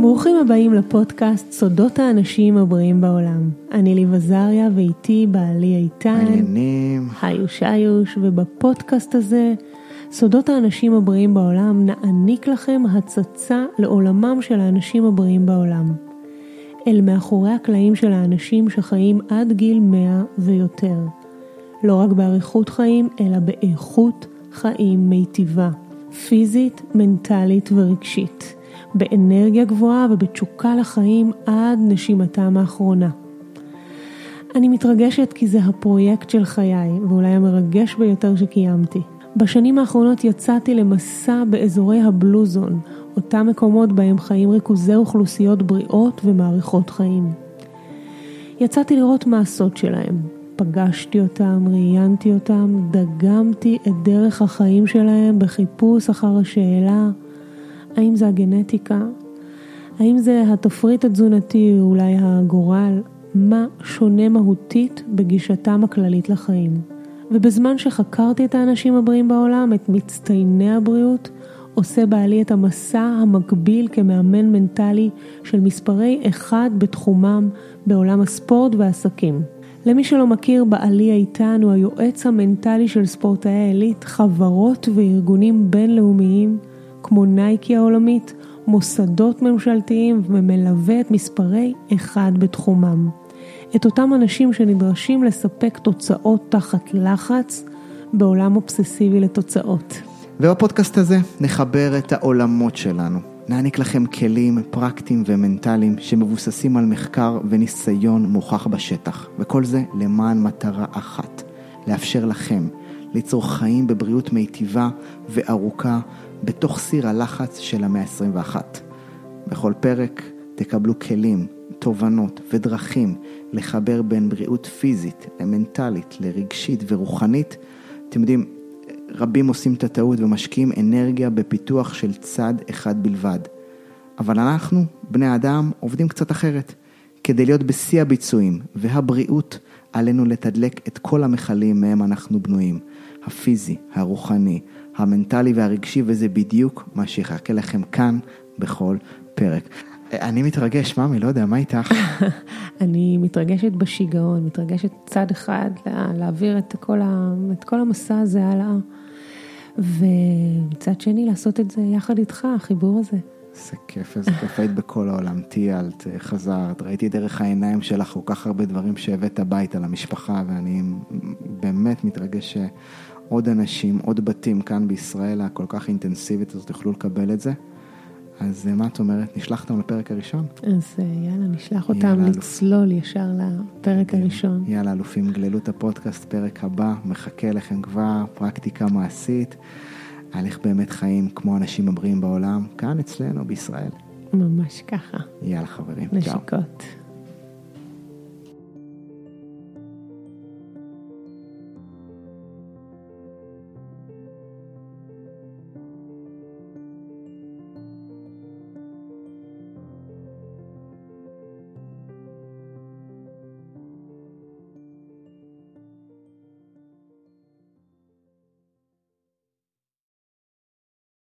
ברוכים הבאים לפודקאסט סודות האנשים הבריאים בעולם. אני ליב עזריה ואיתי בעלי איתן. מעניינים. היוש היוש, ובפודקאסט הזה, סודות האנשים הבריאים בעולם, נעניק לכם הצצה לעולמם של האנשים הבריאים בעולם. אל מאחורי הקלעים של האנשים שחיים עד גיל 100 ויותר. לא רק באריכות חיים, אלא באיכות חיים מיטיבה. פיזית, מנטלית ורגשית. באנרגיה גבוהה ובתשוקה לחיים עד נשימתם האחרונה. אני מתרגשת כי זה הפרויקט של חיי, ואולי המרגש ביותר שקיימתי. בשנים האחרונות יצאתי למסע באזורי הבלוזון, אותם מקומות בהם חיים ריכוזי אוכלוסיות בריאות ומעריכות חיים. יצאתי לראות מה הסוד שלהם. פגשתי אותם, ראיינתי אותם, דגמתי את דרך החיים שלהם בחיפוש אחר השאלה האם זה הגנטיקה? האם זה התפריט התזונתי, אולי הגורל? מה שונה מהותית בגישתם הכללית לחיים? ובזמן שחקרתי את האנשים הבריאים בעולם, את מצטייני הבריאות, עושה בעלי את המסע המקביל כמאמן מנטלי של מספרי אחד בתחומם בעולם הספורט והעסקים. למי שלא מכיר, בעלי איתן הוא היועץ המנטלי של ספורטאי העילית, חברות וארגונים בינלאומיים כמו נייקי העולמית, מוסדות ממשלתיים ומלווה את מספרי אחד בתחומם. את אותם אנשים שנדרשים לספק תוצאות תחת לחץ בעולם אובססיבי לתוצאות. ובפודקאסט הזה נחבר את העולמות שלנו. נעניק לכם כלים פרקטיים ומנטליים שמבוססים על מחקר וניסיון מוכח בשטח, וכל זה למען מטרה אחת, לאפשר לכם ליצור חיים בבריאות מיטיבה וארוכה בתוך סיר הלחץ של המאה ה-21. בכל פרק תקבלו כלים, תובנות ודרכים לחבר בין בריאות פיזית למנטלית, לרגשית ורוחנית. אתם יודעים, רבים עושים את הטעות ומשקיעים אנרגיה בפיתוח של צד אחד בלבד. אבל אנחנו, בני אדם, עובדים קצת אחרת. כדי להיות בשיא הביצועים והבריאות, עלינו לתדלק את כל המכלים מהם אנחנו בנויים. הפיזי, הרוחני, המנטלי והרגשי, וזה בדיוק מה שיחכה לכם כאן בכל פרק. אני מתרגש, ממי, לא יודע, מה איתך? אני מתרגשת בשיגעון, מתרגשת צד אחד, להעביר את כל, ה, את כל המסע הזה הלאה, ומצד שני לעשות את זה יחד איתך, החיבור הזה. איזה כיף, איזה כיף, היית בכל העולם, טיילת, חזרת, ראיתי דרך העיניים שלך כל כך הרבה דברים שהבאת הביתה למשפחה, ואני באמת מתרגש שעוד אנשים, עוד בתים כאן בישראל הכל כך אינטנסיבית הזאת יוכלו לקבל את זה. אז מה את אומרת, נשלח אותם לפרק הראשון? אז יאללה, נשלח אותם יאללה, לצלול אלוף. ישר לפרק הראשון. יאללה, אלופים, גללו את הפודקאסט, פרק הבא, מחכה לכם כבר, פרקטיקה מעשית. על איך באמת חיים כמו אנשים הבריאים בעולם, כאן אצלנו בישראל. ממש ככה. יאללה חברים, נשיקות. צ'או.